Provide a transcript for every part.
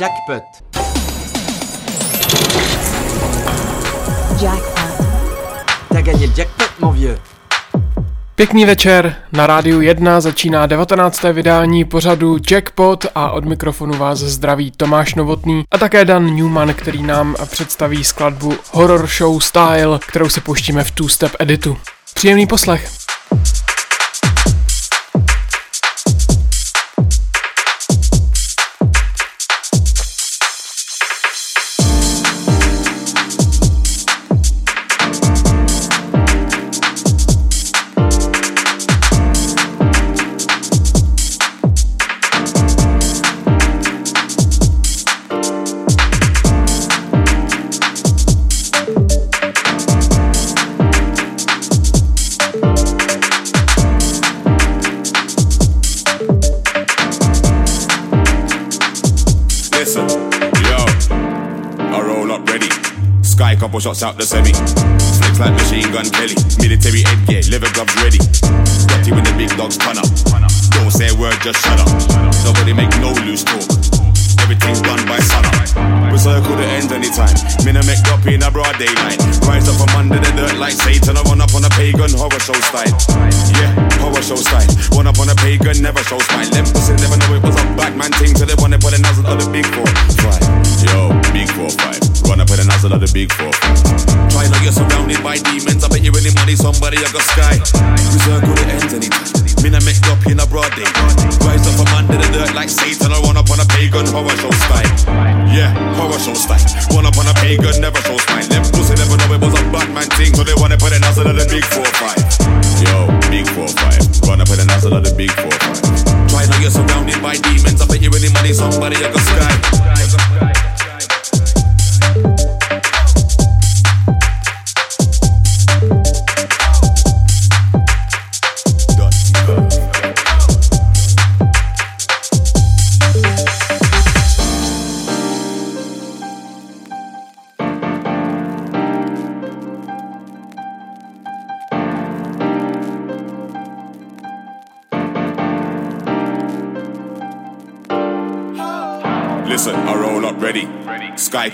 Jackpot. Jackpot. T'as gagné le jackpot, mon vieux. Pěkný večer, na rádiu 1 začíná 19. vydání pořadu Jackpot a od mikrofonu vás zdraví Tomáš Novotný a také Dan Newman, který nám představí skladbu Horror Show Style, kterou si pouštíme v Two Step editu. Příjemný poslech. Shots out the semi. Flex like machine gun Kelly. Military headgear, leather gloves ready. You when the big dogs pun up. Don't say a word, just shut up. Nobody make no loose talk. Everything's done by sun up. We circle the ends anytime. Mina make up in a broad daylight. Rise up from under the dirt like Satan. I run up on a pagan horror show style. Yeah, horror show style. Run up on a pagan, never show smile. Them pussy never know it was a Batman thing till they wanna put a nozzle on the big four five. Yo, big four five. Run up with a nozzle of the big four. Try now you're surrounded by demons. I bet you any money, somebody I got sky. We circle the ends anytime. Mina make up in a broad day. Rise up from under the dirt like Satan. I run up on a pagan horror show style. Yeah, horror show style. Run up on a pagan, never show smile. Them pussy never know it was a Batman thing. So they wanna put a nozzle of the big four five. Yo, big four five. Run up with a nozzle of the big four five. Try now you're surrounded by demons. I bet you any money, somebody I got sky.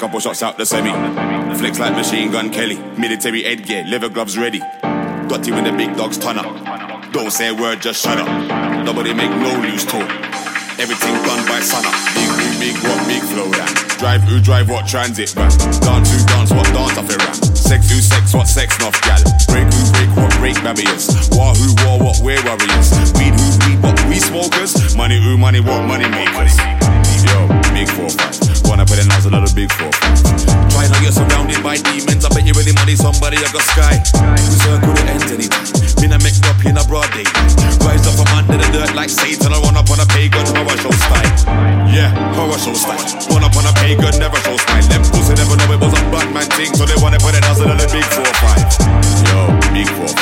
Couple shots out the semi. Flex like machine gun Kelly. Military headgear, leather gloves ready. Got you when the big dogs turn up. Don't say a word, just shut up. Nobody make no loose talk. Everything done by sun up. Big who, big what, big flow down. Drive who, drive what, transit van. Dance who, dance what, dance off it ram. Sex who, sex what, sex off gal. Break who, break what, break barriers. War who, war what, we're warriors. Weed who, weed what, we smokers. Money who, money what, money makers. Yo, big four five. Wanna put a nozzle of the big four. Try now you're surrounded by demons. I bet you any money, somebody I got sky. We circle the ends anytime. Been a mixed up in a broad day. Rise up from under the dirt like Satan. I run up on a pagan horror show style. Yeah, horror show style. Run up on a pagan, never show style. Them pussy never know it was a Batman thing. So they wanna put a nozzle of the big four five. Yo, big four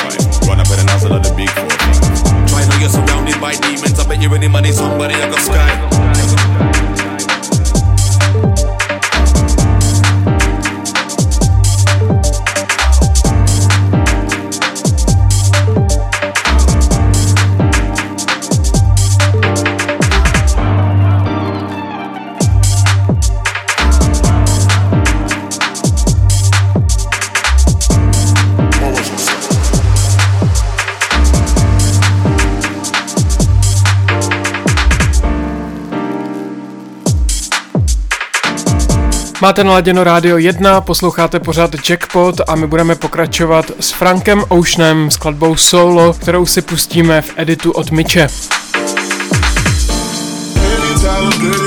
Máte naladěno rádio 1, posloucháte pořád Jackpot a my budeme pokračovat s Frankem Oceanem skladbou Solo, kterou si pustíme v editu od Miče.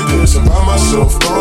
Anytime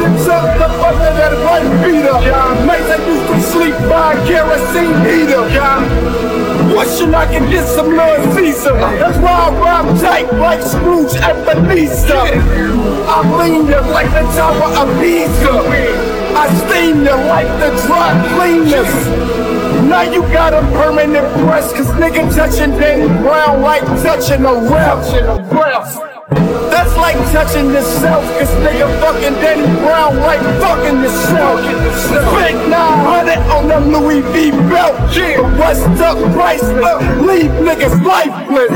Took the fuck of that white beater. Mates I used to sleep by a kerosene heater. Wishing I could get some Lord Caesar. That's why I rhyme tight like Scrooge Ebenezer. I lean you like the Tower of Pisa. I steam you like the dry cleaners. Now you got a permanent breast, cause nigga touching Danny Brown like touching a ref. That's like touching yourself, cause nigga fucking Danny Brown like fucking yourself. Big 900 on the Louis V belt. Yeah. What's up, priceless? Leave niggas lifeless.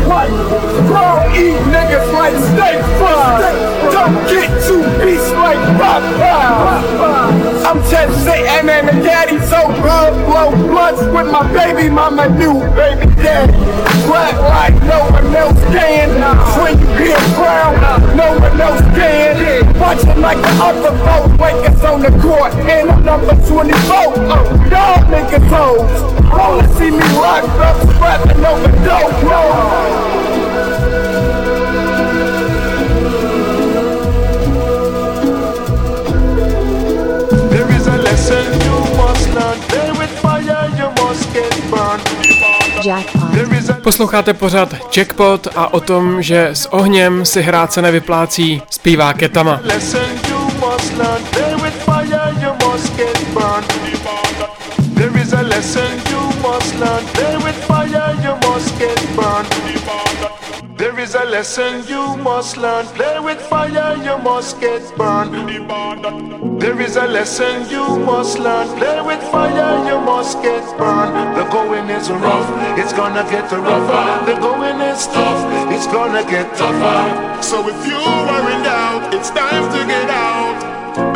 Grown eat niggas like steak fries. Don't get two beats like Popeye. I'm Ted Satan and the daddy so good. Blow blunts with my baby mama, new baby daddy. Black like no one else can. When you hear brown, no one else can. Watching like the other boat, wake us on the court. And I'm number 24. Oh, y'all niggas hoes. Wanna see me locked up, scrapping over dope, no. Posloucháte pořád Jackpot a o tom, že s ohněm si hrát se nevyplácí, zpívá Ketama. lesson. There is a a lesson you must learn. Play with fire, you must get burned. There is a lesson you must learn. Play with fire, you must get burned. The going is rough, it's gonna get rougher. The going is tough, it's gonna get tougher. So if you are in doubt, it's time to get out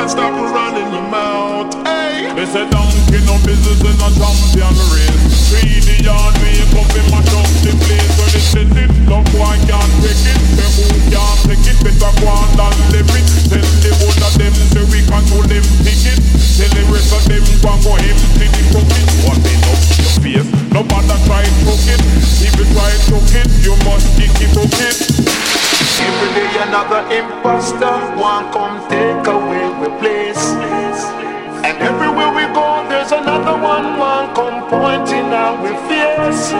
and stop running your mouth. Hey, They say donkey no business in a champion race. Wake up in my up the place when they set it. No one can take it. Say who can take it? Better go on and live it. Tell the one of them say we do them pick it. Tell the rest of them go and go empty the pocket. What they your face. No matter try to it. If you try to it, you must kick it every day another imposter one come take away we place. And everywhere we go, there's another one, one come pointing out with face.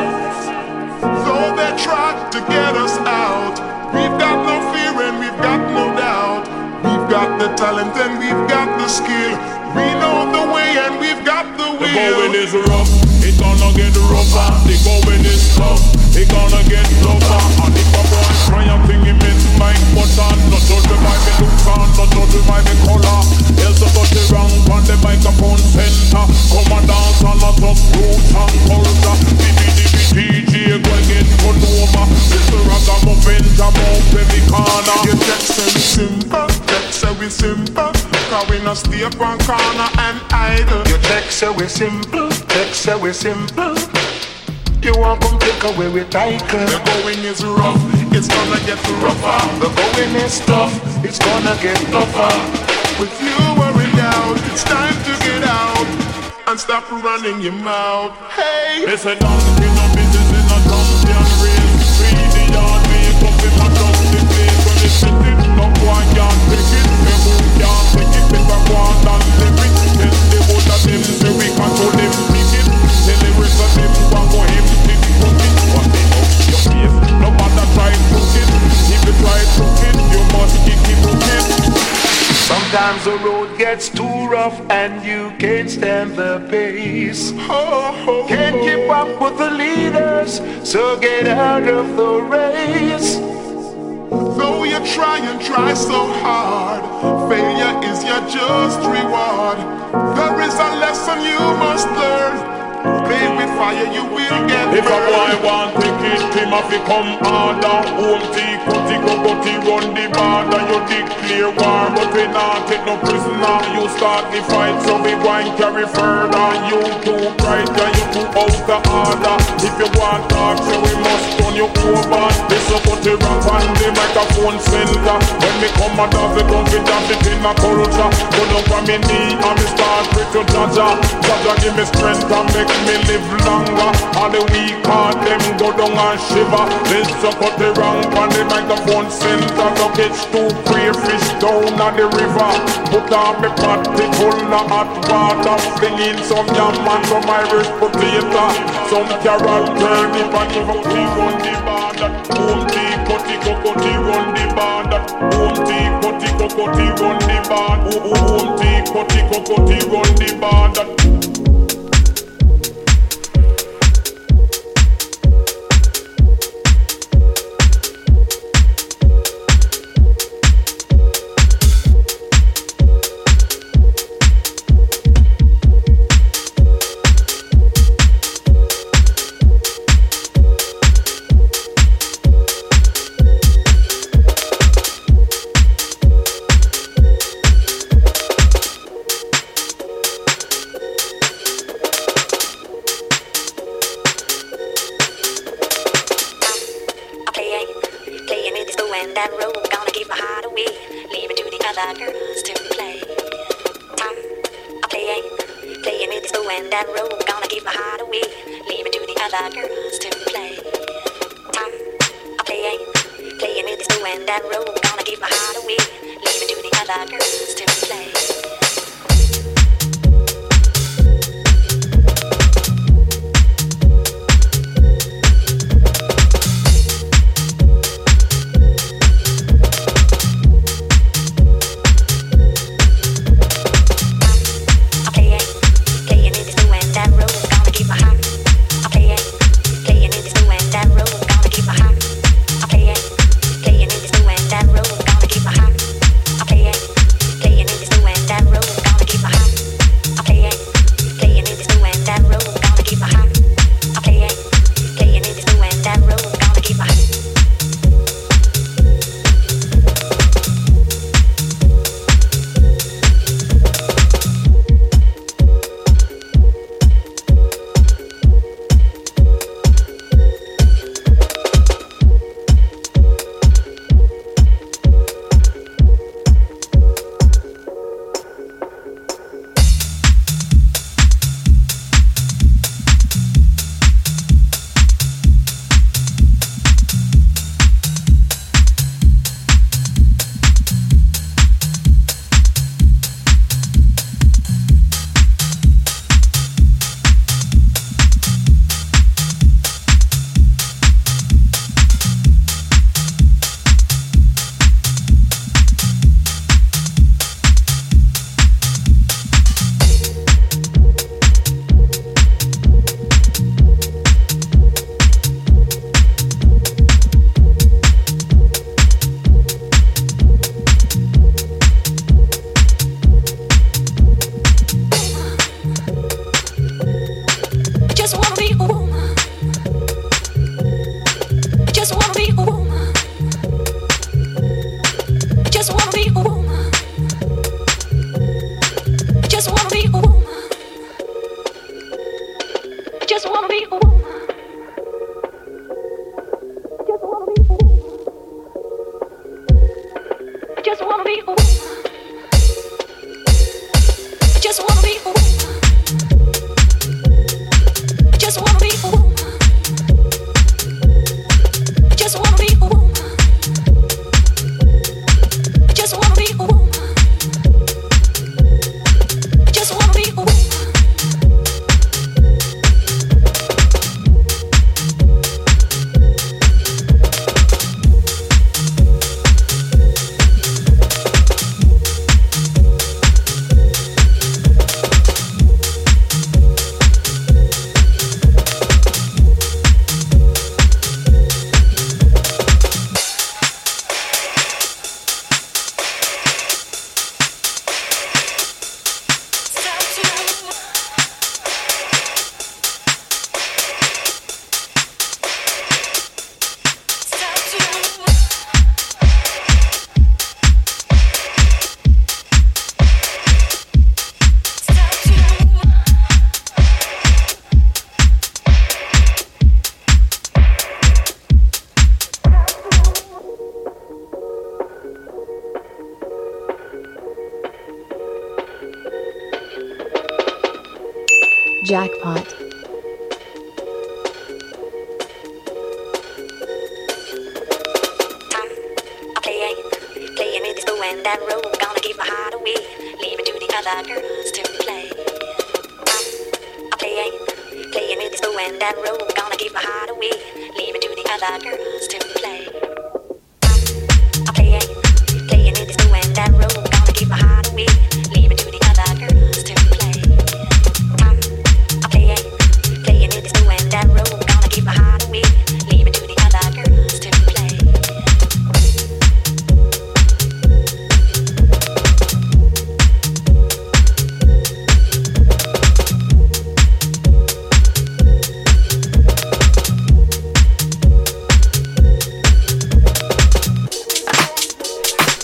Though they try to get us out. We've got no fear and we've got no doubt. We've got the talent and we've got the skill. We know the way and we've got the will. The going is rough, it's gonna get rougher. The going is tough, it's gonna get tougher. And if a boy bring him in, mic button, not judge by me look on, not judge by me color. Else I got it wrong on the microphone center. Come and dance on a top roots and culture. DJ go get run over Mr. Ragamuffin jam up every corner Your text say we simple, text say we simple Cause we no stay up corner and idle Your text say we simple, text say we simple you want come take away with title The going is rough, get rougher. The going is tough, it's gonna get tougher. With you worried out, it's time to get out And stop running your mouth. Hey! Business in a Free the yard, up in my drum the place. It, it. It, go and it Then the we control Sometimes the road gets too rough and you can't stand the pace. Can't keep up with the leaders, so get out of the race. Though you try and try so hard, failure is your just reward. There is a lesson you must learn. Play with fire, you will get If burned. a boy want take it, him have to come harder Home tea, cutty, go cutty, run the border. You declare war, but we not take no prisoner. You start the fight, so we going carry further. You too bright, and you too out of order. If you want talk, so we must turn you over. This a cutty rap on the microphone center. When me come and dance, we don't fit dance it in a culture. Go down from me knee, and me start pray to Jaja Jaja give me strength and make me live longer All the weak heart them go down and shiver This a cut the rank on the microphone center To catch two crayfish down on the river Put on me patty full of hot water Fling in some yam and some Irish potato Some carrot turnip and some tea on the border Home tea, cutty, cocotti run the border Home tea, cutty, cocotti run the border Home tea, cutty, cocotti run the border Playing,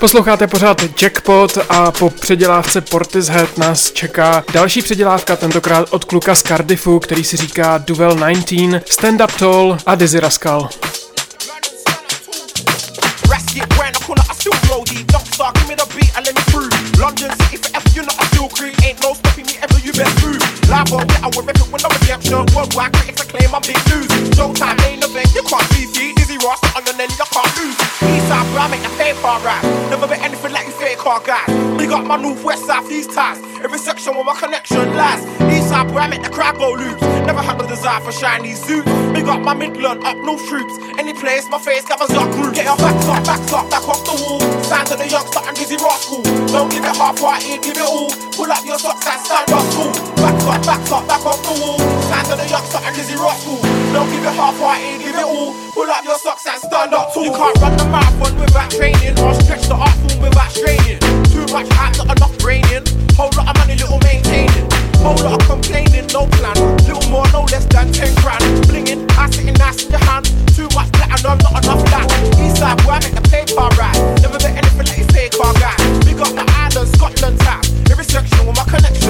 Posloucháte pořád Jackpot a po předělávce Portishead nás čeká další předělávka, tentokrát od kluka z Cardiffu, který si říká Duel 19, Stand Up Tall a Dizzy Rascal. No London City for F, you know still creep Ain't no stopping me ever, you best move Live on yeah, I will rip it with no redemption. Worldwide critics acclaim I'm big news. Showtime ain't nothing, you can't see D. Dizzy Ross, on your nelly, I can't lose. Eastside bro, I make the fame far right. Never been anything like you fake car guys. We got my north west northwest, southeast ties. Every section where my connection lies. Eastside bro, I make the crowd go loose. Never had the desire for shiny suits. We got my Midland, up north troops. Any place, my face covers your group. Get your backs up, backs up, back off the wall. Sign to the youngster and dizzy rascal. Don't give it half-hearted, give it all. Pull up your socks and stand up cool. Backs up up, back up, back off the wall. Stand on the yuck, suck and dizzy rock school. Don't give it half hearted, give it all. Pull up your socks and stand up tall. You can't run the marathon without training, or stretch the art form without straining. Too much hype, not enough braining. Whole lot of money, little maintaining. Whole lot of complaining, no plan. Little more, no less than 10 grand. Blinging, I sitting nice in your hand. Too much platinum, not enough that. Eastside, where I make the paper right. Never bet anything like a fake car guy. We got the island, Scotland time. Every section with my connection.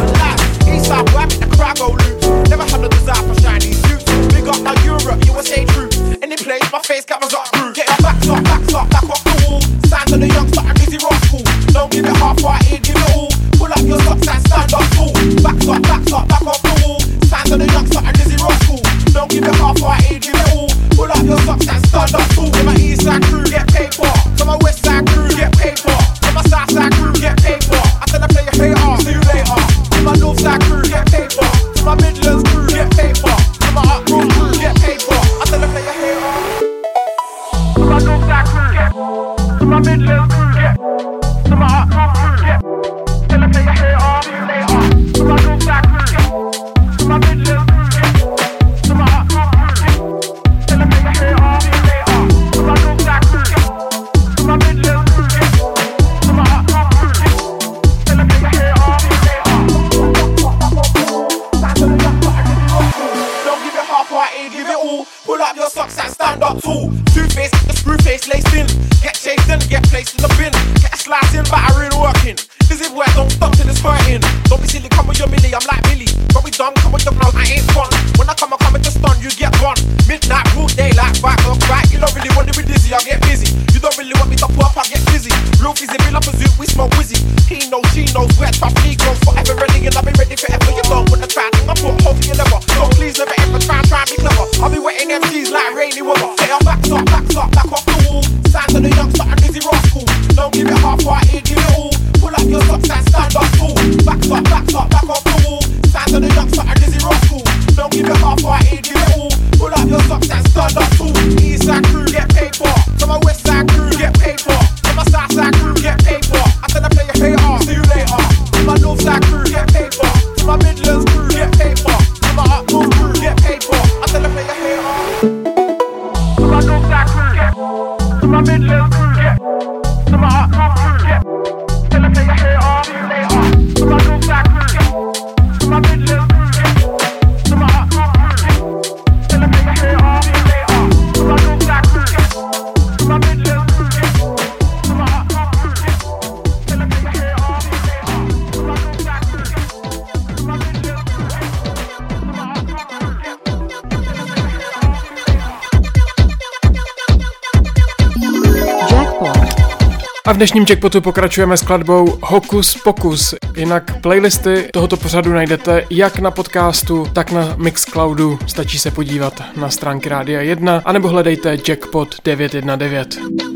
Dnešním jackpotu pokračujeme skladbou Hokus Pokus. Jinak playlisty tohoto pořadu najdete jak na podcastu, tak na Mixcloudu. Stačí se podívat na stránky Rádia 1, anebo hledejte Jackpot 919.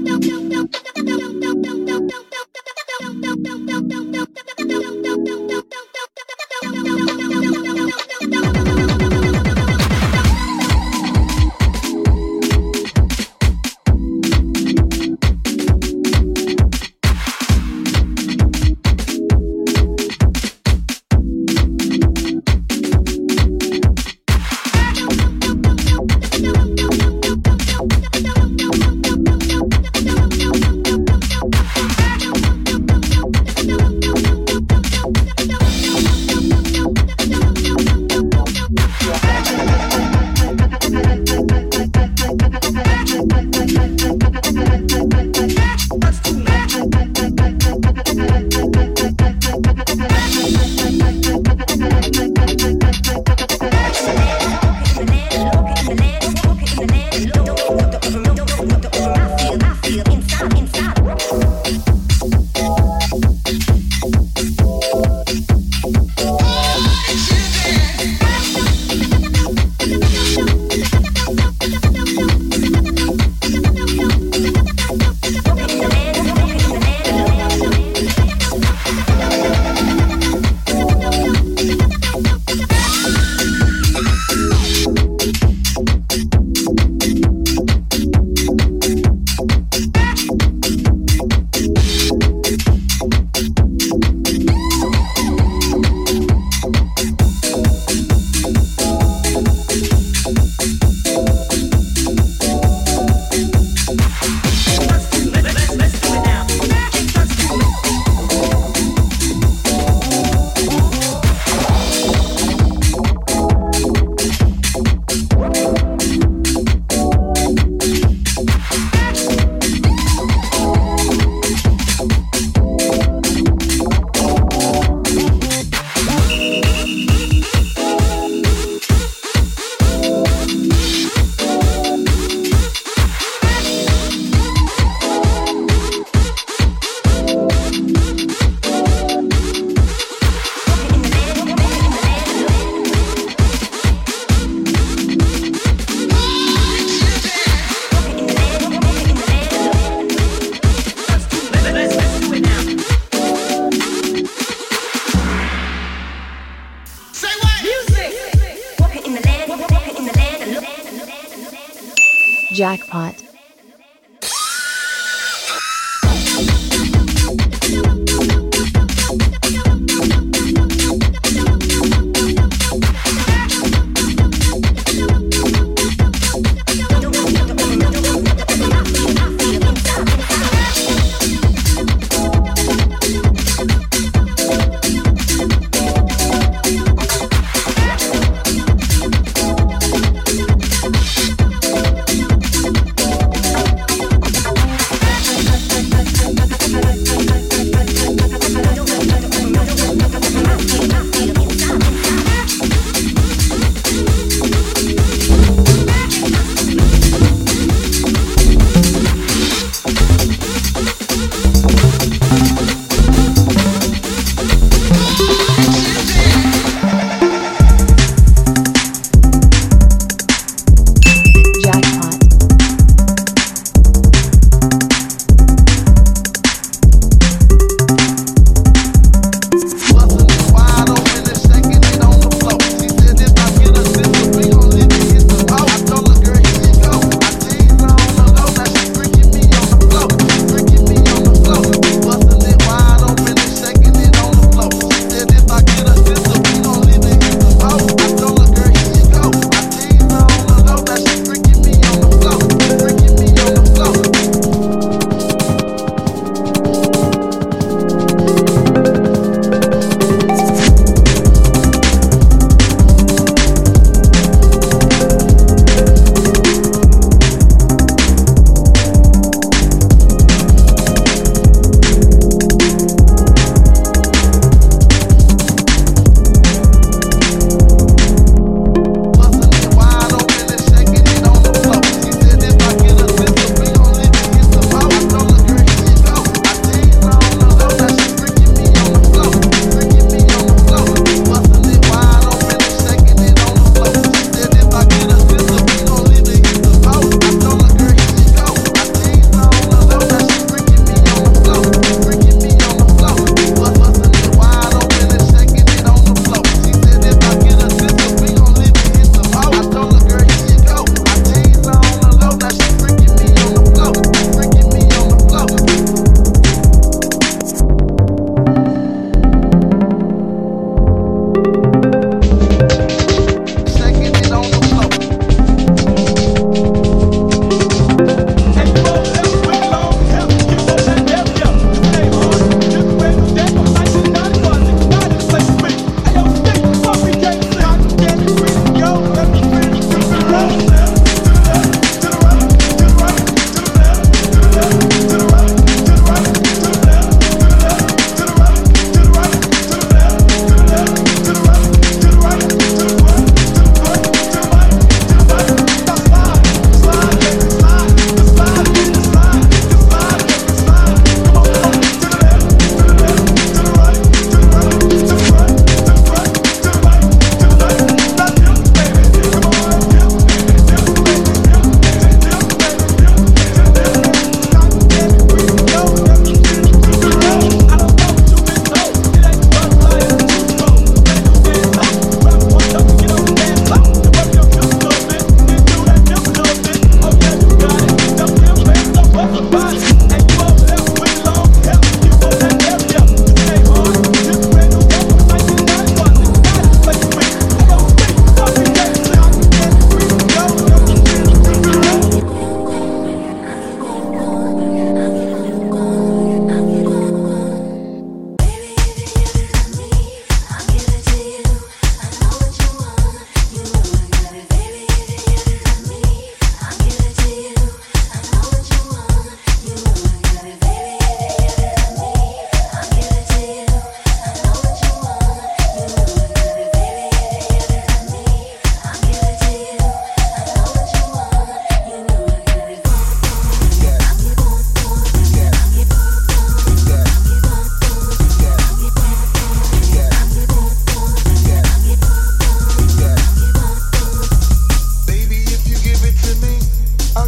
My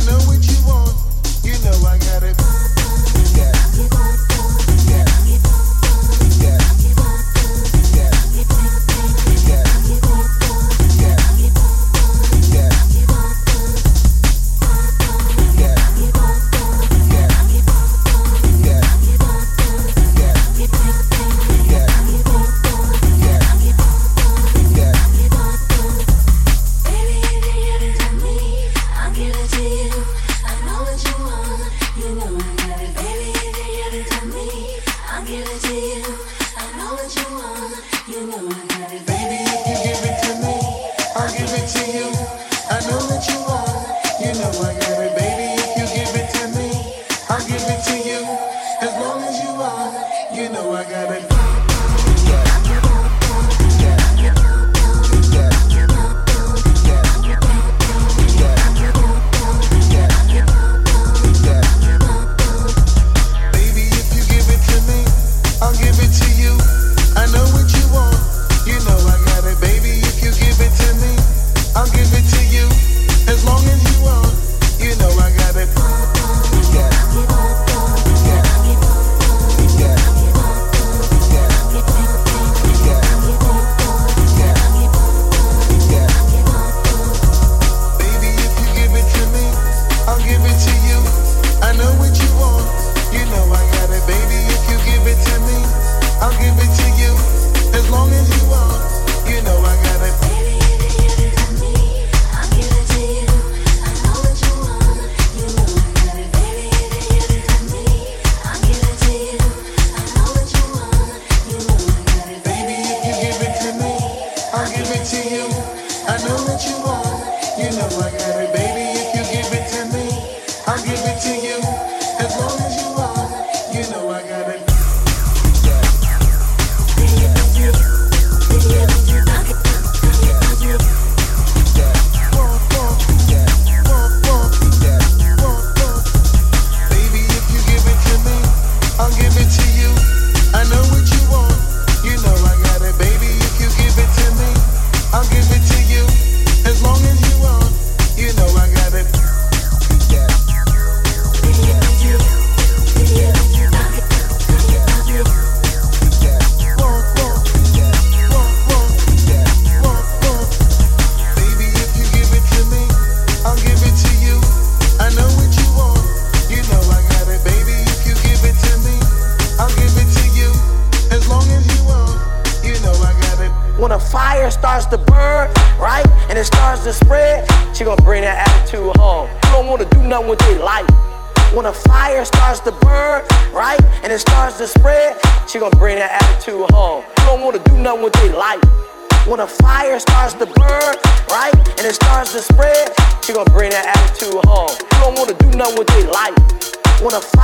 know what you want. You know I got Disclosure,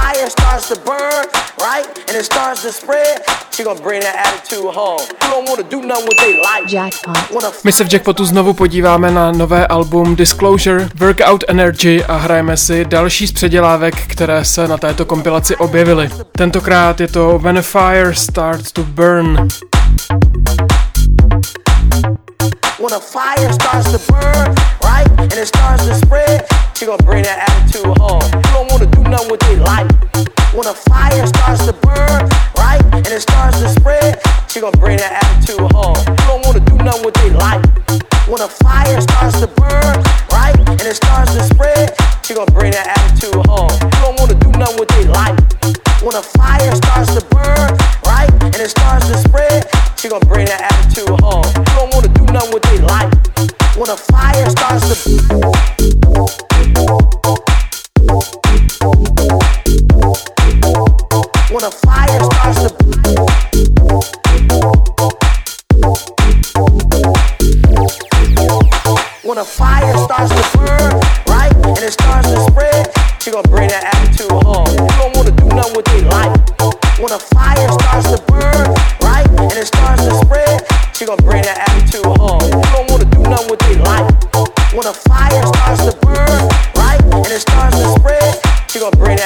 Fire Starts to Burn. When a fire starts to burn, right, and it starts to spread, she gonna bring that attitude home. You don't wanna do nothing with their life. When a fire starts to burn, right, and it starts to spread, she gonna bring that attitude home. You don't wanna do nothing with their life. When a fire starts to burn, right, and it starts to spread, she gonna bring that attitude home. You don't wanna do nothing with their life. When a fire starts to burn, right, and it starts to spread, she gonna bring that attitude home. You don't wanna do nothing with their life. When a fire starts to burn, right, and it starts to spread, she gonna bring that attitude home. You don't wanna do nothing with their life. When a fire starts to burn, right, and it starts to spread, she gonna bring that attitude home. You don't wanna do nothing with their life. When a fire starts to burn, right, and it starts to spread, she gon' bring that aptitude. You don't wanna do none with the light. When a fire starts to burn, right, and it starts to spread, she gon' bring that apt to all. You don't wanna do none with the light. When a fire starts to burn, right, and it starts to spread, you gonna bring that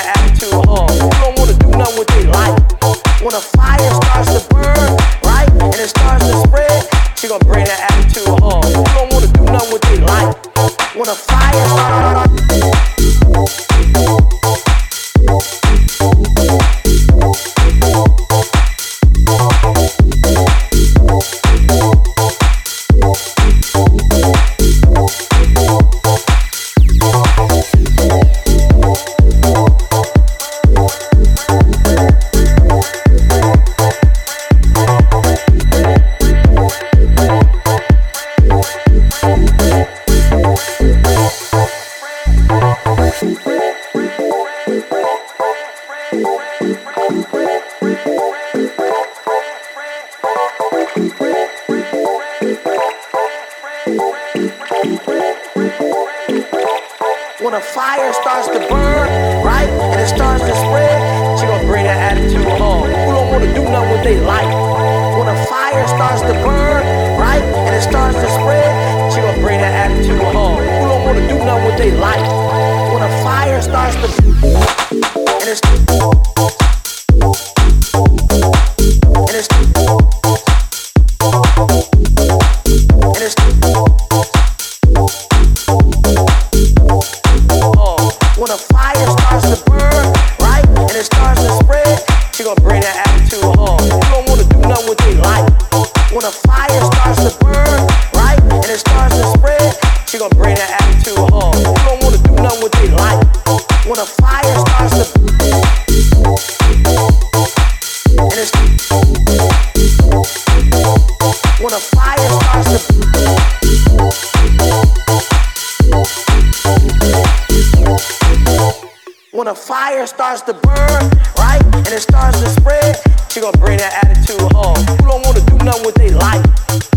when a fire starts to burn, right, and it starts to spread, you're gonna bring that attitude home. Who don't wanna do nothing with their life?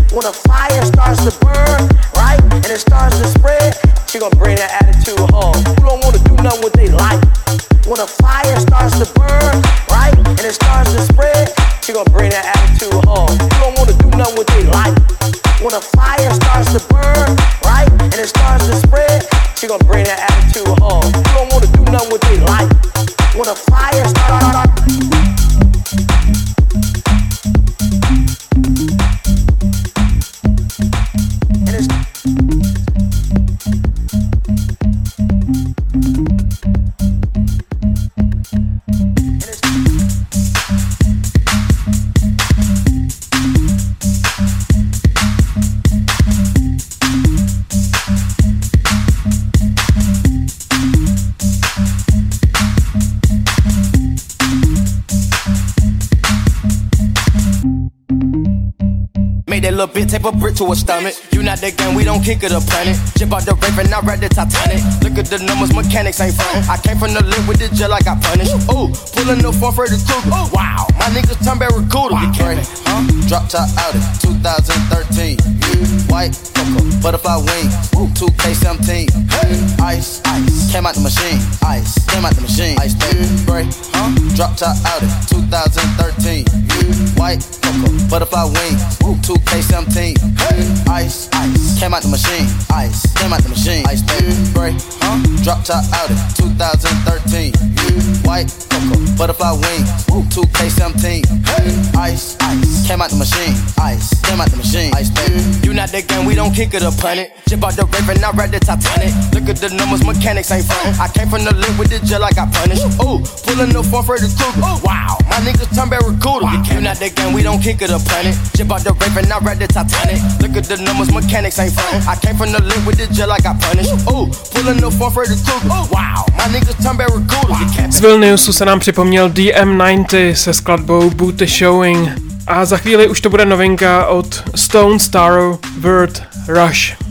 When a fire starts to burn, right, and it starts to spread, you're gonna bring that attitude home. Who don't wanna do nothing with their life? When a fire starts to burn, right, and it starts to spread, you're gonna bring that attitude home. Who don't wanna do nothing with their life? When a fire starts to burn, right, and it starts to spread, you're gonna bring that with a fire. Little bit, tape a brick to a stomach. You not that gang, we don't kick it a planet. Chip out the raven, I ride the Titanic. Look at the numbers, mechanics ain't frontin'. I came from the lip with the gel, I got punished. Ooh, pulling the phone for the. Wow, my niggas turn back barracuda. Wow. Huh? Drop top Audi, 2013. White cocoa, butterfly wings, 2K17. Hey. Ice, ice, came out the machine. Ice, came out the machine. Ice, baby, break, huh? Drop top Audi, 2013. White cocoa, butterfly wings, 2K17. 17. Ice, ice, came out the machine. Ice, came out the machine. Ice, baby, spray, huh? Drop top Audi, 2013. White cocoa, butterfly wings, 2K17. Ice, ice, came out the machine. Ice, came out the machine. Ice, baby. You not that gang, we don't kick it or punt it. Jib out the river, I ride the Titanic. Look at the numbers, mechanics ain't frontin'. I came from the lip with the gel, I got punished. Ooh, pulling the phone for the Kruger. Wow, my niggas turn barracuda. Wow. You not that gang, we don't kick it or punt it. Jib out the river, I ride the Titanic. Look at the numbers, mechanics ain't frontin'. I came from the lip with the gel, I got punished. Ooh, pulling the phone for the Kruger. Wow, my niggas turn barracuda. Z Vilniusu se nám připomněl DM90 se skladbou Booty Showing. A za chvíli už to bude novinka od Stone Star Word Rush.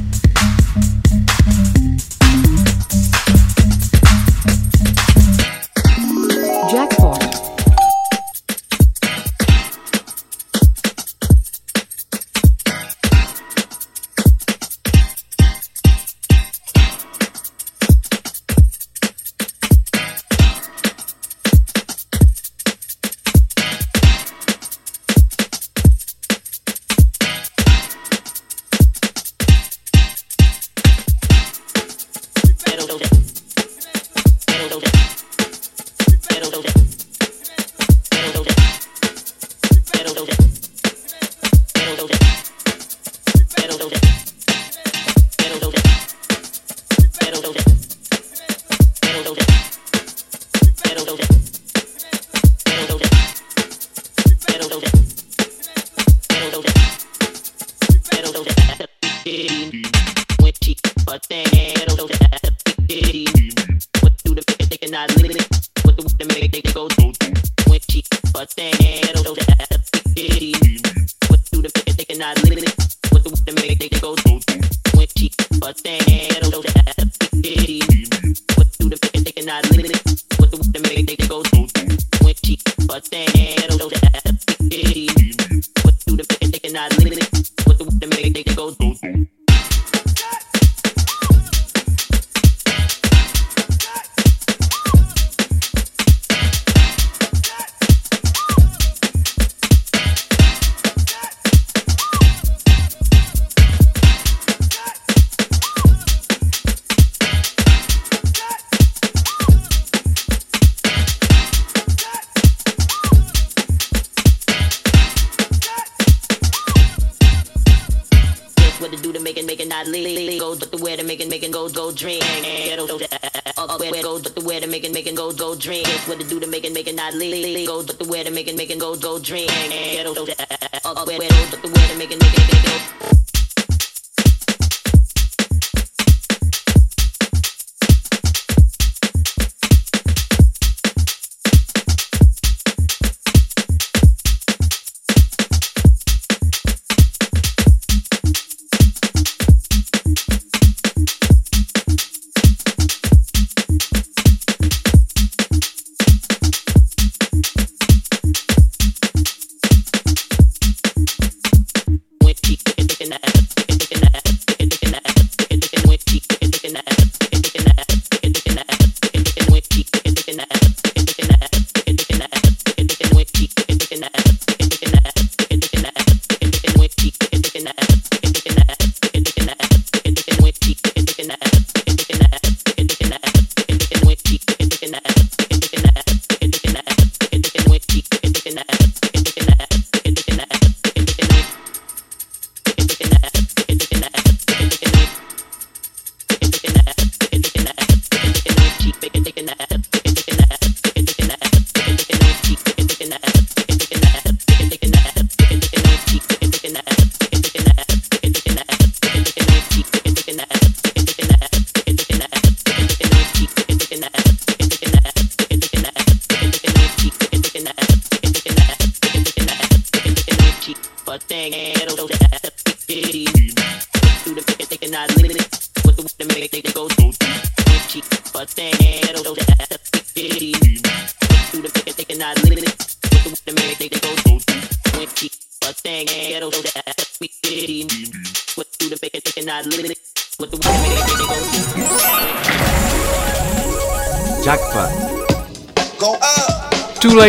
What do the make they cannot live it? What do the make they go through? When she a thing. internet.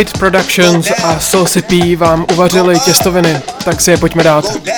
Plate Productions a Saucy P vám uvařili těstoviny, tak si je pojďme dát.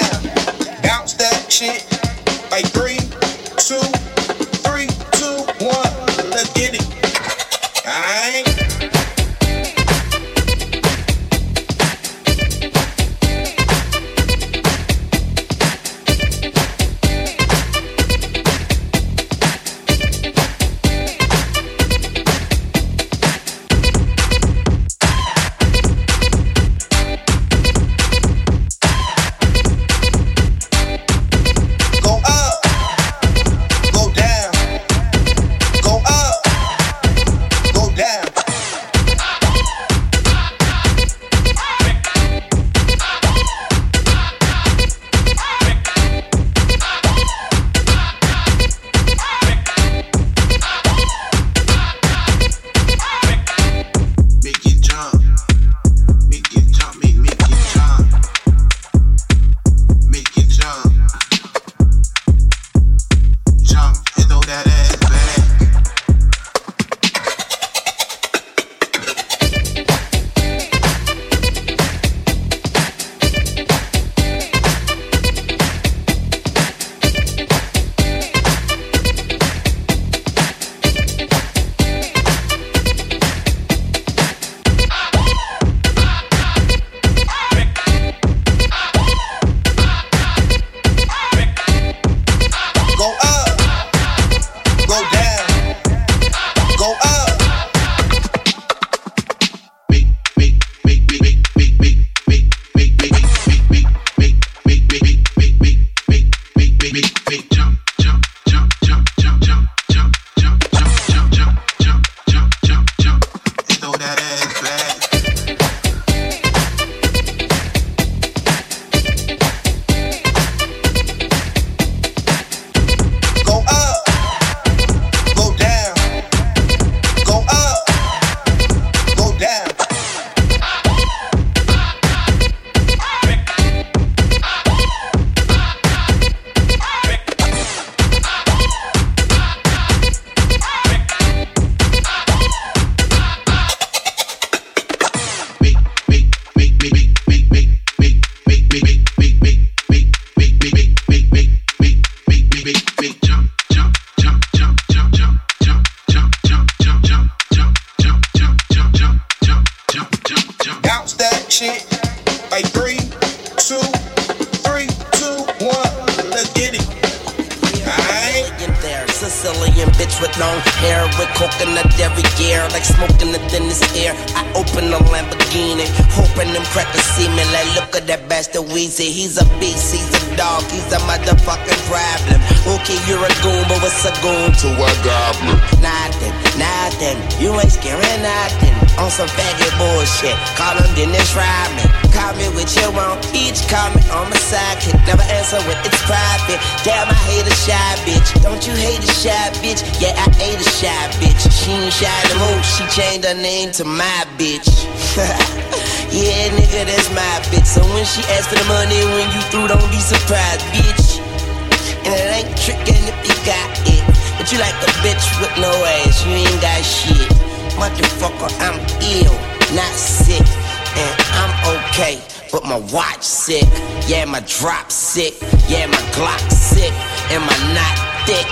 Okay, but my watch sick. Yeah, my drop sick. Yeah, my Glock sick. And my not thick.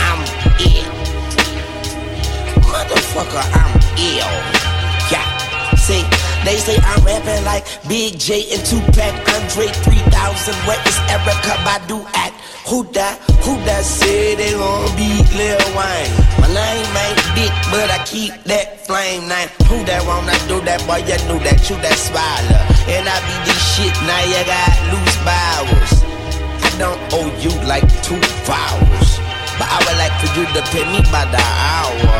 I'm ill. Motherfucker, I'm ill. Yeah. See, they say I'm rapping like Big J and Tupac, Andre 3000. Where is Erykah Badu at? Who that? Who that say they gon' beat Lil Wayne? My name ain't big, but I keep that flame name. Who that wanna do that? Boy, you knew that, you that swallow. And I be this shit, now you got loose bowels. I don't owe you like two vowels. But I would like for you to pay me by the hour.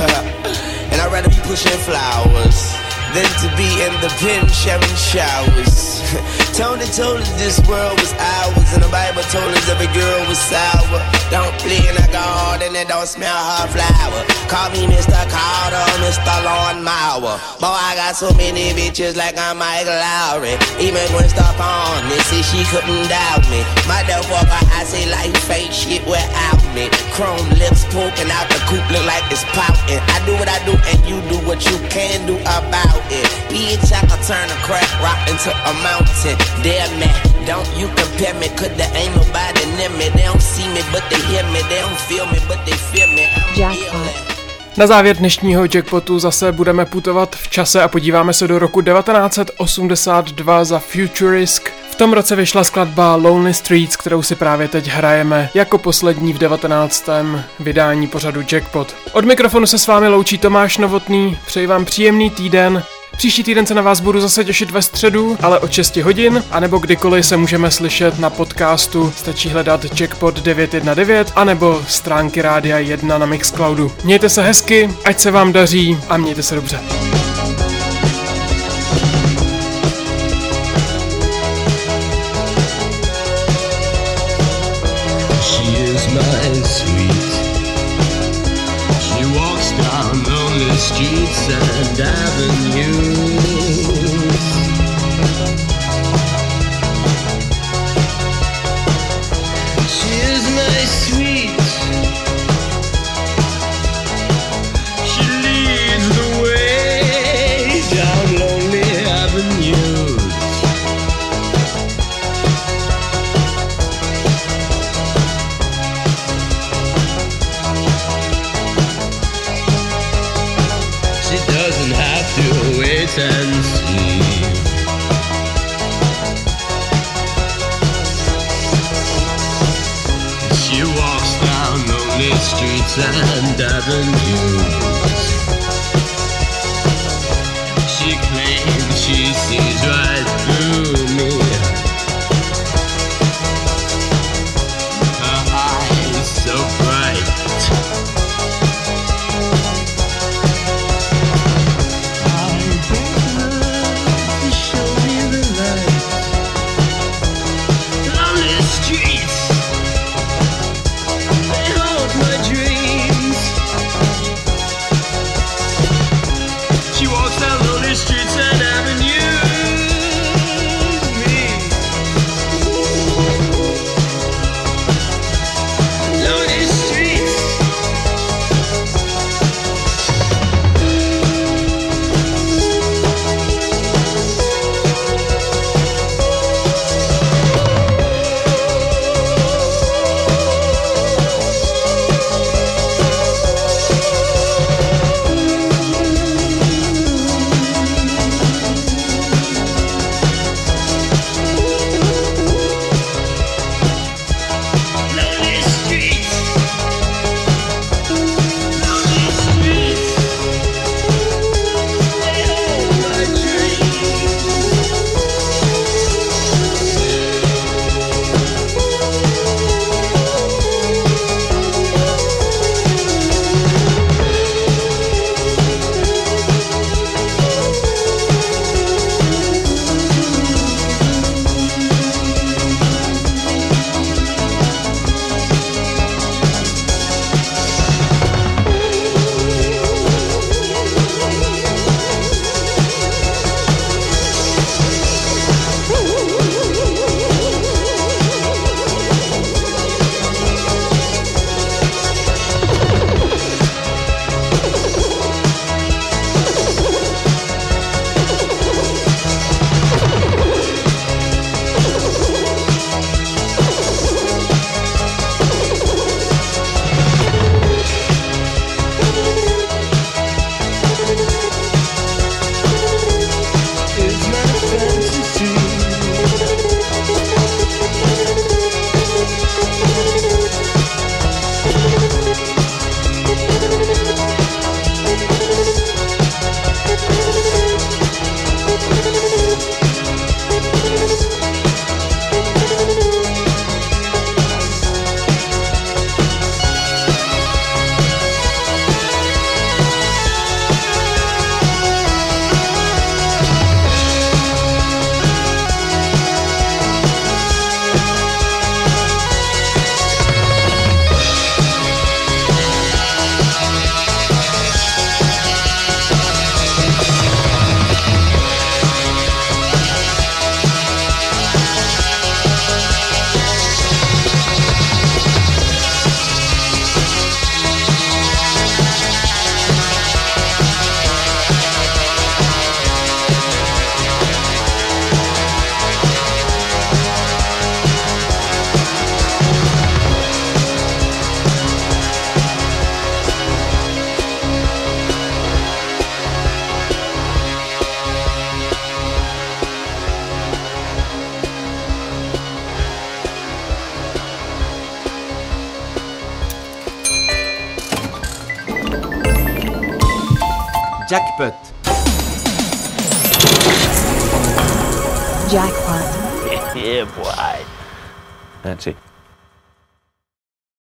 and I'd rather be pushing flowers than to be in the pen sharing showers. Tony told us this world was ours, and the Bible told us every girl was sour. Don't play in the garden and don't smell her flower. Call me Mr. Carter, Mr. Lawn Mower. Boy, I got so many bitches like I'm Mike Lowrey. Even Gwen Stefani said she couldn't doubt me. Motherfucker, I say life ain't shit without me. Chrome lips poking out the coop look like it's pouting. I do what I do and you do what you can do about it. Bitch, I can turn a crack rock into a mountain. Damn man, don't you compare me, cause there ain't nobody near me. They don't see me, but they hear me. They don't feel me, but they feel me. Jackpot. Na závěr dnešního jackpotu zase budeme putovat v čase a podíváme se do roku 1982 za Futurisk. V tom roce vyšla skladba Lonely Streets, kterou si právě teď hrajeme jako poslední v 19. vydání pořadu Jackpot. Od mikrofonu se s vámi loučí Tomáš Novotný, přeji vám příjemný týden, Příští týden se na vás budu zase těšit ve středu, ale od 6 hodin, anebo kdykoliv se můžeme slyšet na podcastu, stačí hledat Jackpot 919, anebo stránky Rádia 1 na Mixcloudu. Mějte se hezky, ať se vám daří a mějte se dobře. Streets and